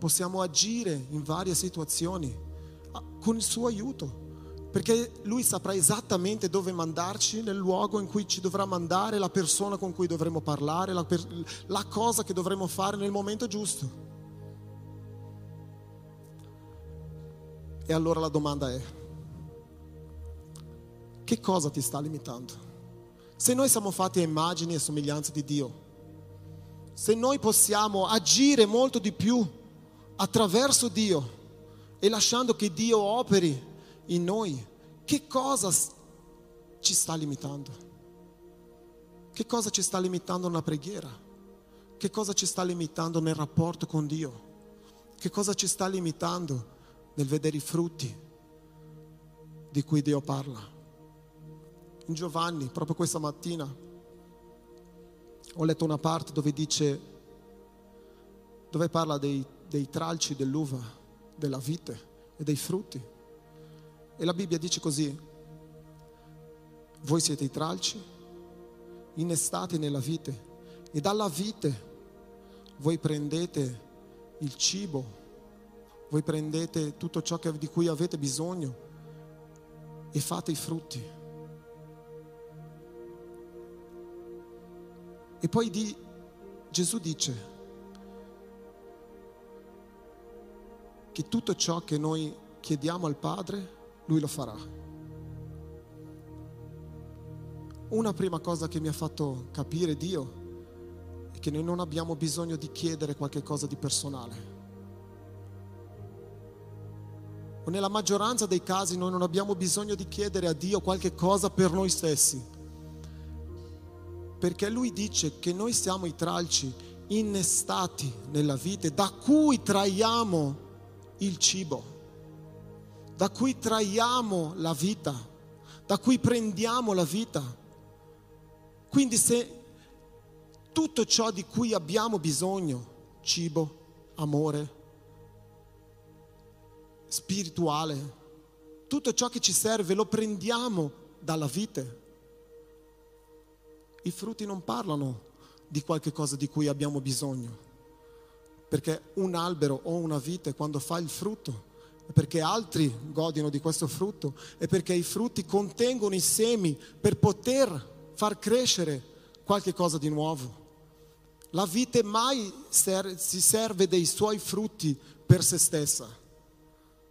possiamo agire in varie situazioni con il suo aiuto perché lui saprà esattamente dove mandarci, nel luogo in cui ci dovrà mandare, la persona con cui dovremo parlare, la, per, la cosa che dovremo fare nel momento giusto. E allora la domanda è, che cosa ti sta limitando? Se noi siamo fatti a immagini e somiglianza di Dio, se noi possiamo agire molto di più attraverso Dio e lasciando che Dio operi in noi, che cosa ci sta limitando? Che cosa ci sta limitando nella preghiera? Che cosa ci sta limitando nel rapporto con Dio? Che cosa ci sta limitando nel vedere i frutti di cui Dio parla? In Giovanni, proprio questa mattina, ho letto una parte dove dice, dove parla dei, dei tralci dell'uva, della vite e dei frutti. E la Bibbia dice così, voi siete i tralci, innestati nella vite, e dalla vite voi prendete il cibo, voi prendete tutto ciò che, di cui avete bisogno e fate i frutti. E poi di, Gesù dice che tutto ciò che noi chiediamo al Padre, lui lo farà. Una prima cosa che mi ha fatto capire Dio è che noi non abbiamo bisogno di chiedere qualche cosa di personale. O nella maggioranza dei casi noi non abbiamo bisogno di chiedere a Dio qualche cosa per noi stessi. Perché Lui dice che noi siamo i tralci innestati nella vite da cui traiamo il cibo da cui traiamo la vita, da cui prendiamo la vita. Quindi se tutto ciò di cui abbiamo bisogno, cibo, amore, spirituale, tutto ciò che ci serve lo prendiamo dalla vite. I frutti non parlano di qualche cosa di cui abbiamo bisogno, perché un albero o una vite quando fa il frutto perché altri godino di questo frutto e perché i frutti contengono i semi per poter far crescere qualche cosa di nuovo. La vite mai ser- si serve dei suoi frutti per se stessa,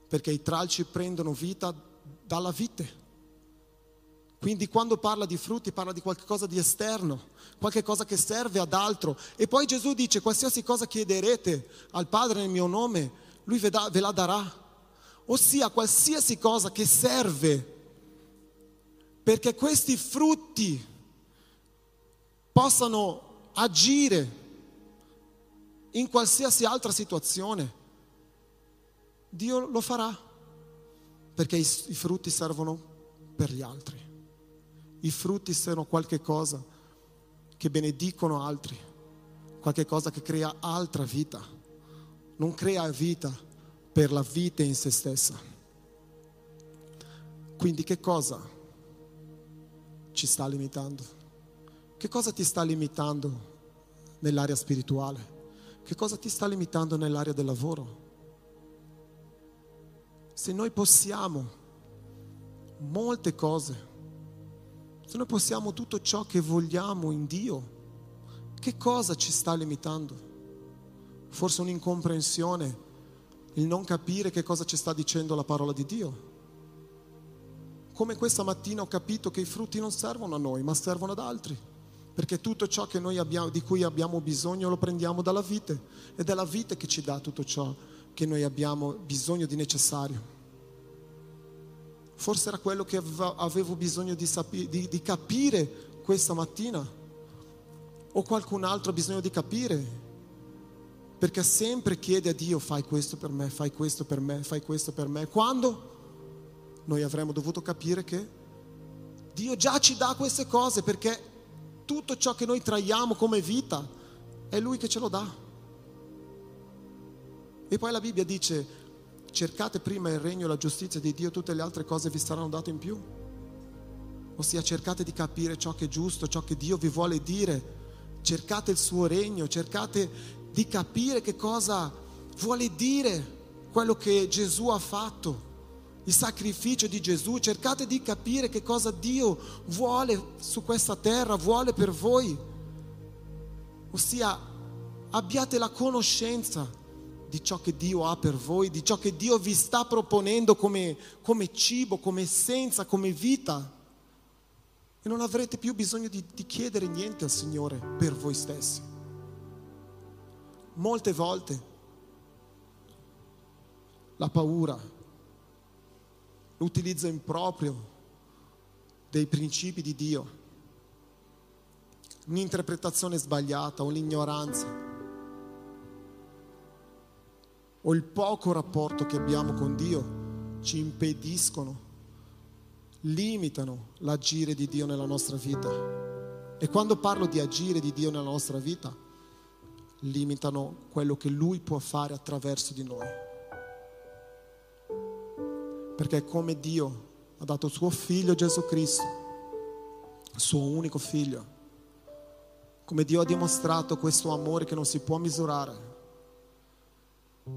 perché i tralci prendono vita dalla vite. Quindi quando parla di frutti parla di qualcosa di esterno, qualche cosa che serve ad altro. E poi Gesù dice, qualsiasi cosa chiederete al Padre nel mio nome, Lui ve la darà ossia qualsiasi cosa che serve perché questi frutti possano agire in qualsiasi altra situazione, Dio lo farà, perché i, frutti servono per gli altri. I frutti sono qualche cosa che benedicono altri, qualche cosa che crea altra vita, non crea vita per la vita in se stessa. Quindi che cosa ci sta limitando? Che cosa ti sta limitando nell'area spirituale? Che cosa ti sta limitando nell'area del lavoro? Se noi possiamo molte cose, se noi possiamo tutto ciò che vogliamo in Dio, che cosa ci sta limitando? Forse un'incomprensione il non capire che cosa ci sta dicendo la parola di Dio. Come questa mattina ho capito che i frutti non servono a noi, ma servono ad altri, perché tutto ciò abbiamo, di cui abbiamo bisogno lo prendiamo dalla vite ed è la vite che ci dà tutto ciò che noi abbiamo bisogno di necessario. Forse era quello che avevo bisogno di, sapi- di, di capire questa mattina, o qualcun altro ha bisogno di capire perché sempre chiede a Dio fai questo per me, fai questo per me, fai questo per me. Quando noi avremmo dovuto capire che Dio già ci dà queste cose perché tutto ciò che noi traiamo come vita, è Lui che ce lo dà. E poi la Bibbia dice, cercate prima il regno e la giustizia di Dio, tutte le altre cose vi saranno date in più. Ossia cercate di capire ciò che è giusto, ciò che Dio vi vuole dire, cercate il suo regno, cercate di capire che cosa vuole dire quello che Gesù ha fatto, il sacrificio di Gesù, cercate di capire che cosa Dio vuole su questa terra, vuole per voi. Ossia abbiate la conoscenza di ciò che Dio ha per voi, di ciò che Dio vi sta proponendo come, come cibo, come essenza, come vita. E non avrete più bisogno di, di chiedere niente al Signore per voi stessi. Molte volte la paura, l'utilizzo improprio dei principi di Dio, un'interpretazione sbagliata o l'ignoranza o il poco rapporto che abbiamo con Dio ci impediscono limitano l'agire di Dio nella nostra vita. E quando parlo di agire di Dio nella nostra vita, limitano quello che Lui può fare attraverso di noi. Perché come Dio ha dato suo figlio Gesù Cristo, suo unico figlio, come Dio ha dimostrato questo amore che non si può misurare,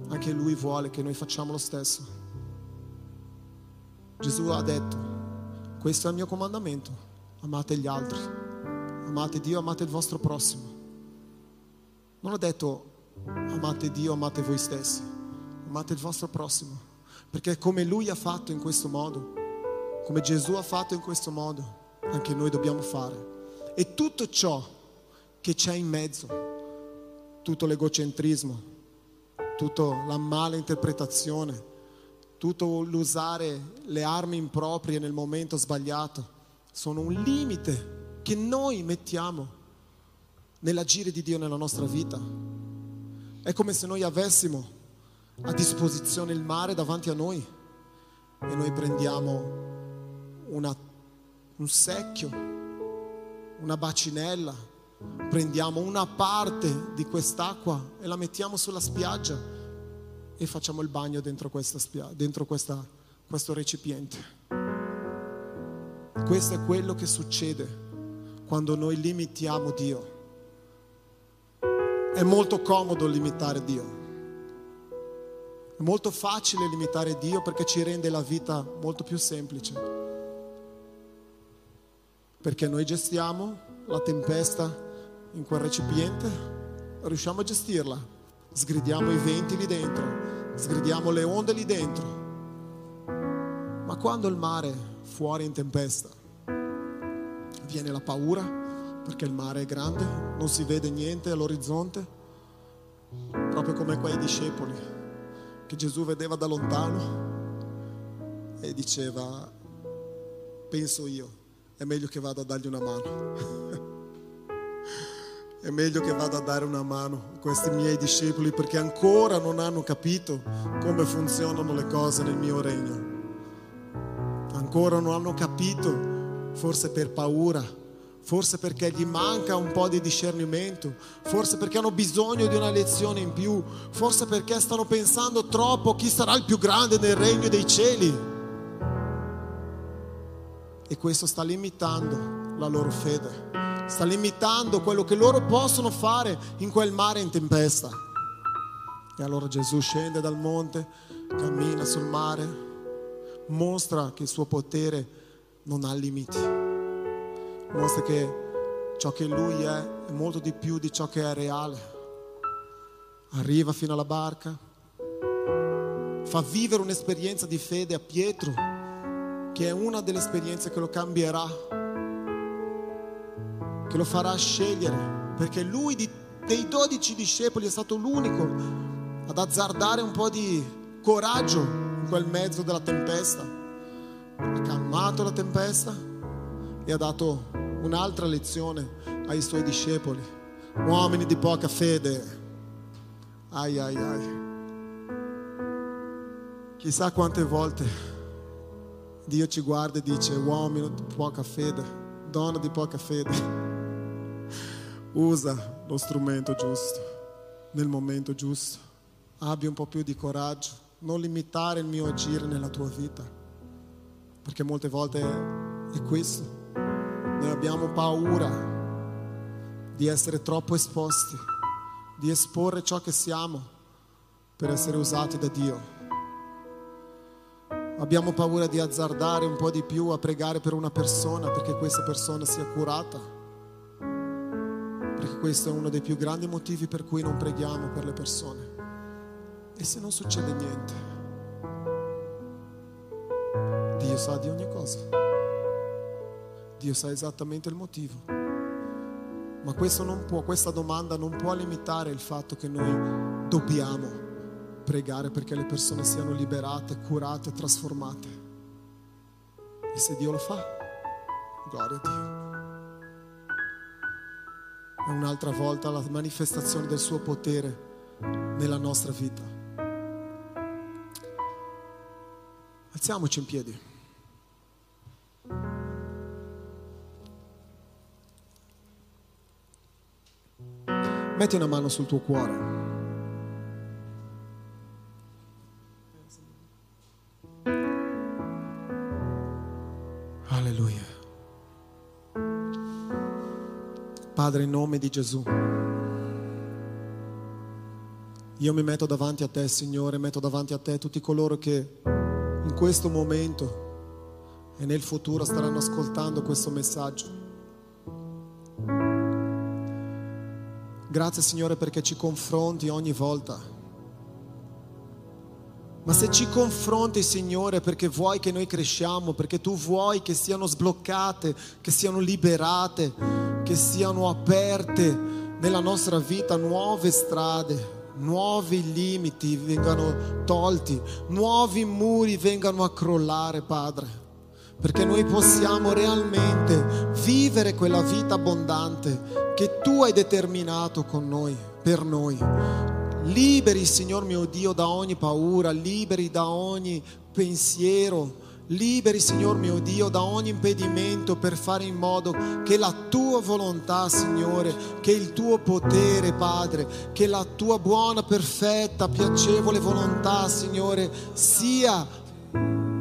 anche Lui vuole che noi facciamo lo stesso. Gesù ha detto, questo è il mio comandamento. Amate gli altri. Amate Dio, amate il vostro prossimo. Non ho detto amate Dio, amate voi stessi. Amate il vostro prossimo. Perché come Lui ha fatto in questo modo, come Gesù ha fatto in questo modo, anche noi dobbiamo fare. E tutto ciò che c'è in mezzo, tutto l'egocentrismo, tutta la mala interpretazione, tutto l'usare le armi improprie nel momento sbagliato, sono un limite che noi mettiamo nell'agire di Dio nella nostra vita. È come se noi avessimo a disposizione il mare davanti a noi e noi prendiamo una, un secchio, una bacinella, prendiamo una parte di quest'acqua e la mettiamo sulla spiaggia e facciamo il bagno dentro, questa spia- dentro questa, questo recipiente. Questo è quello che succede quando noi limitiamo Dio. È molto comodo limitare Dio. È molto facile limitare Dio perché ci rende la vita molto più semplice. Perché noi gestiamo la tempesta in quel recipiente, riusciamo a gestirla, sgridiamo i venti lì dentro, sgridiamo le onde lì dentro. Ma quando il mare fuori in tempesta, viene la paura perché il mare è grande, non si vede niente all'orizzonte, proprio come quei discepoli che Gesù vedeva da lontano e diceva, penso io, è meglio che vada a dargli una mano. è meglio che vada a dare una mano a questi miei discepoli perché ancora non hanno capito come funzionano le cose nel mio regno. Ancora non hanno capito, forse per paura, forse perché gli manca un po' di discernimento, forse perché hanno bisogno di una lezione in più, forse perché stanno pensando troppo chi sarà il più grande nel regno dei cieli. E questo sta limitando la loro fede sta limitando quello che loro possono fare in quel mare in tempesta. E allora Gesù scende dal monte, cammina sul mare, mostra che il suo potere non ha limiti, mostra che ciò che lui è è molto di più di ciò che è reale. Arriva fino alla barca, fa vivere un'esperienza di fede a Pietro, che è una delle esperienze che lo cambierà che lo farà scegliere, perché lui di, dei dodici discepoli è stato l'unico ad azzardare un po' di coraggio in quel mezzo della tempesta. Ha calmato la tempesta e ha dato un'altra lezione ai suoi discepoli, uomini di poca fede. Ai ai ai. Chissà quante volte Dio ci guarda e dice uomini di poca fede, donna di poca fede. Usa lo strumento giusto, nel momento giusto. Abbi un po' più di coraggio, non limitare il mio agire nella tua vita, perché molte volte è questo. Noi abbiamo paura di essere troppo esposti, di esporre ciò che siamo per essere usati da Dio. Abbiamo paura di azzardare un po' di più a pregare per una persona perché questa persona sia curata. Perché questo è uno dei più grandi motivi per cui non preghiamo per le persone. E se non succede niente? Dio sa di ogni cosa. Dio sa esattamente il motivo. Ma può, questa domanda non può limitare il fatto che noi dobbiamo pregare perché le persone siano liberate, curate, trasformate. E se Dio lo fa, gloria a Dio. È un'altra volta la manifestazione del suo potere nella nostra vita. Alziamoci in piedi. Metti una mano sul tuo cuore. Alleluia. Padre, in nome di Gesù, io mi metto davanti a te, Signore, metto davanti a te tutti coloro che in questo momento e nel futuro staranno ascoltando questo messaggio. Grazie Signore perché ci confronti ogni volta. Ma se ci confronti, Signore, perché vuoi che noi cresciamo, perché tu vuoi che siano sbloccate, che siano liberate, che siano aperte nella nostra vita nuove strade, nuovi limiti vengano tolti, nuovi muri vengano a crollare, Padre perché noi possiamo realmente vivere quella vita abbondante che tu hai determinato con noi, per noi. Liberi, Signor mio Dio, da ogni paura, liberi da ogni pensiero, liberi, Signor mio Dio, da ogni impedimento per fare in modo che la tua volontà, Signore, che il tuo potere, Padre, che la tua buona, perfetta, piacevole volontà, Signore, sia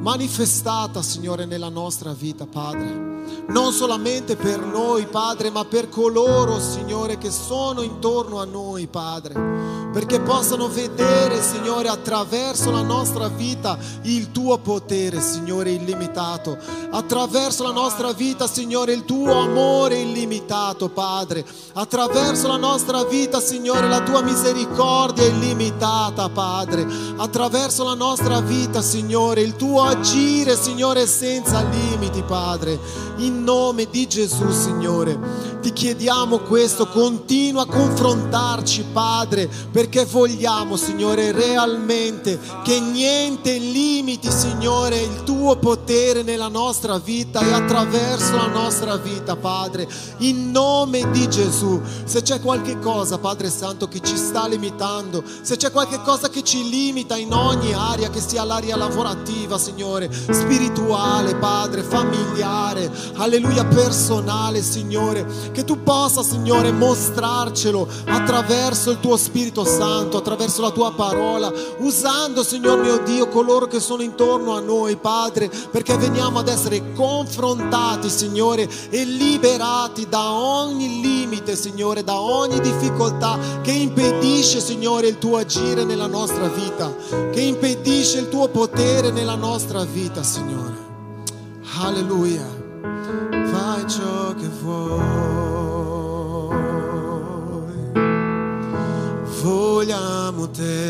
manifestata, Signore, nella nostra vita, Padre non solamente per noi, Padre, ma per coloro, Signore, che sono intorno a noi, Padre perché possano vedere, Signore, attraverso la nostra vita il tuo potere, Signore, illimitato. Attraverso la nostra vita, Signore, il tuo amore illimitato, Padre. Attraverso la nostra vita, Signore, la tua misericordia illimitata, Padre. Attraverso la nostra vita, Signore, il tuo agire, Signore, senza limiti, Padre. In nome di Gesù, Signore, ti chiediamo questo, continua a confrontarci, Padre, per perché vogliamo, Signore, realmente che niente limiti, Signore, il tuo potere nella nostra vita e attraverso la nostra vita, Padre, in nome di Gesù. Se c'è qualche cosa, Padre Santo, che ci sta limitando, se c'è qualche cosa che ci limita in ogni area, che sia l'area lavorativa, Signore, spirituale, Padre, familiare, alleluia, personale, Signore, che tu possa, Signore, mostrarcelo attraverso il tuo Spirito Santo attraverso la tua parola, usando, Signor mio Dio, coloro che sono intorno a noi, Padre, perché veniamo ad essere confrontati, Signore, e liberati da ogni limite, Signore, da ogni difficoltà che impedisce, Signore, il tuo agire nella nostra vita, che impedisce il tuo potere nella nostra vita, Signore. Alleluia. Fai ciò che vuoi. vogliamo te.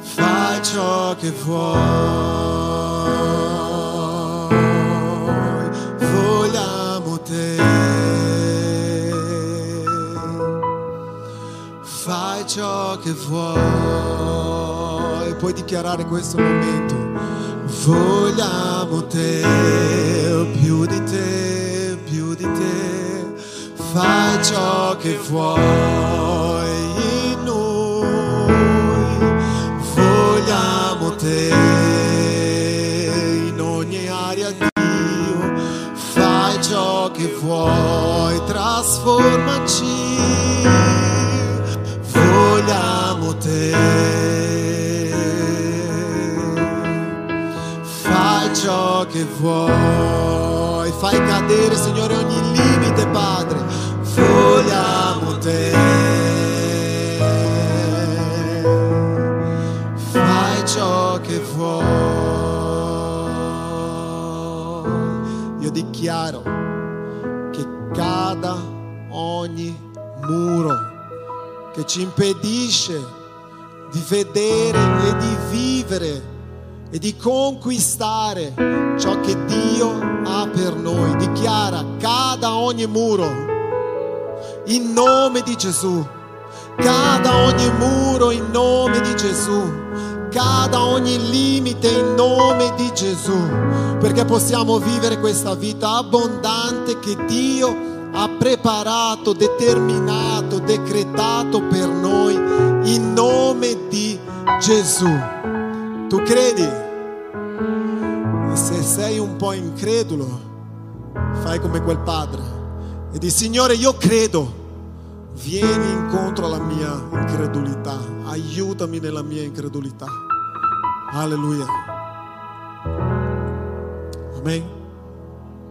Fai ciò che vuoi, vogliamo te. Fai ciò che vuoi, puoi dichiarare questo momento. Vogliamo te, più di te, più di te. Fai ciò che vuoi che vuoi, fai cadere, Signore, ogni limite, Padre. Vogliamo te. Fai ciò che vuoi. Io dichiaro che cada ogni muro che ci impedisce di vedere e di vivere e di conquistare ciò che Dio ha per noi. Dichiara, cada ogni muro in nome di Gesù. Cada ogni muro in nome di Gesù. Cada ogni limite in nome di Gesù. Perché possiamo vivere questa vita abbondante che Dio ha preparato, determinato, decretato per noi in nome di Gesù. Tu credi? E se sei un po' incredulo, fai come quel padre e di Signore io credo, vieni incontro alla mia incredulità, aiutami nella mia incredulità. Alleluia. Amen.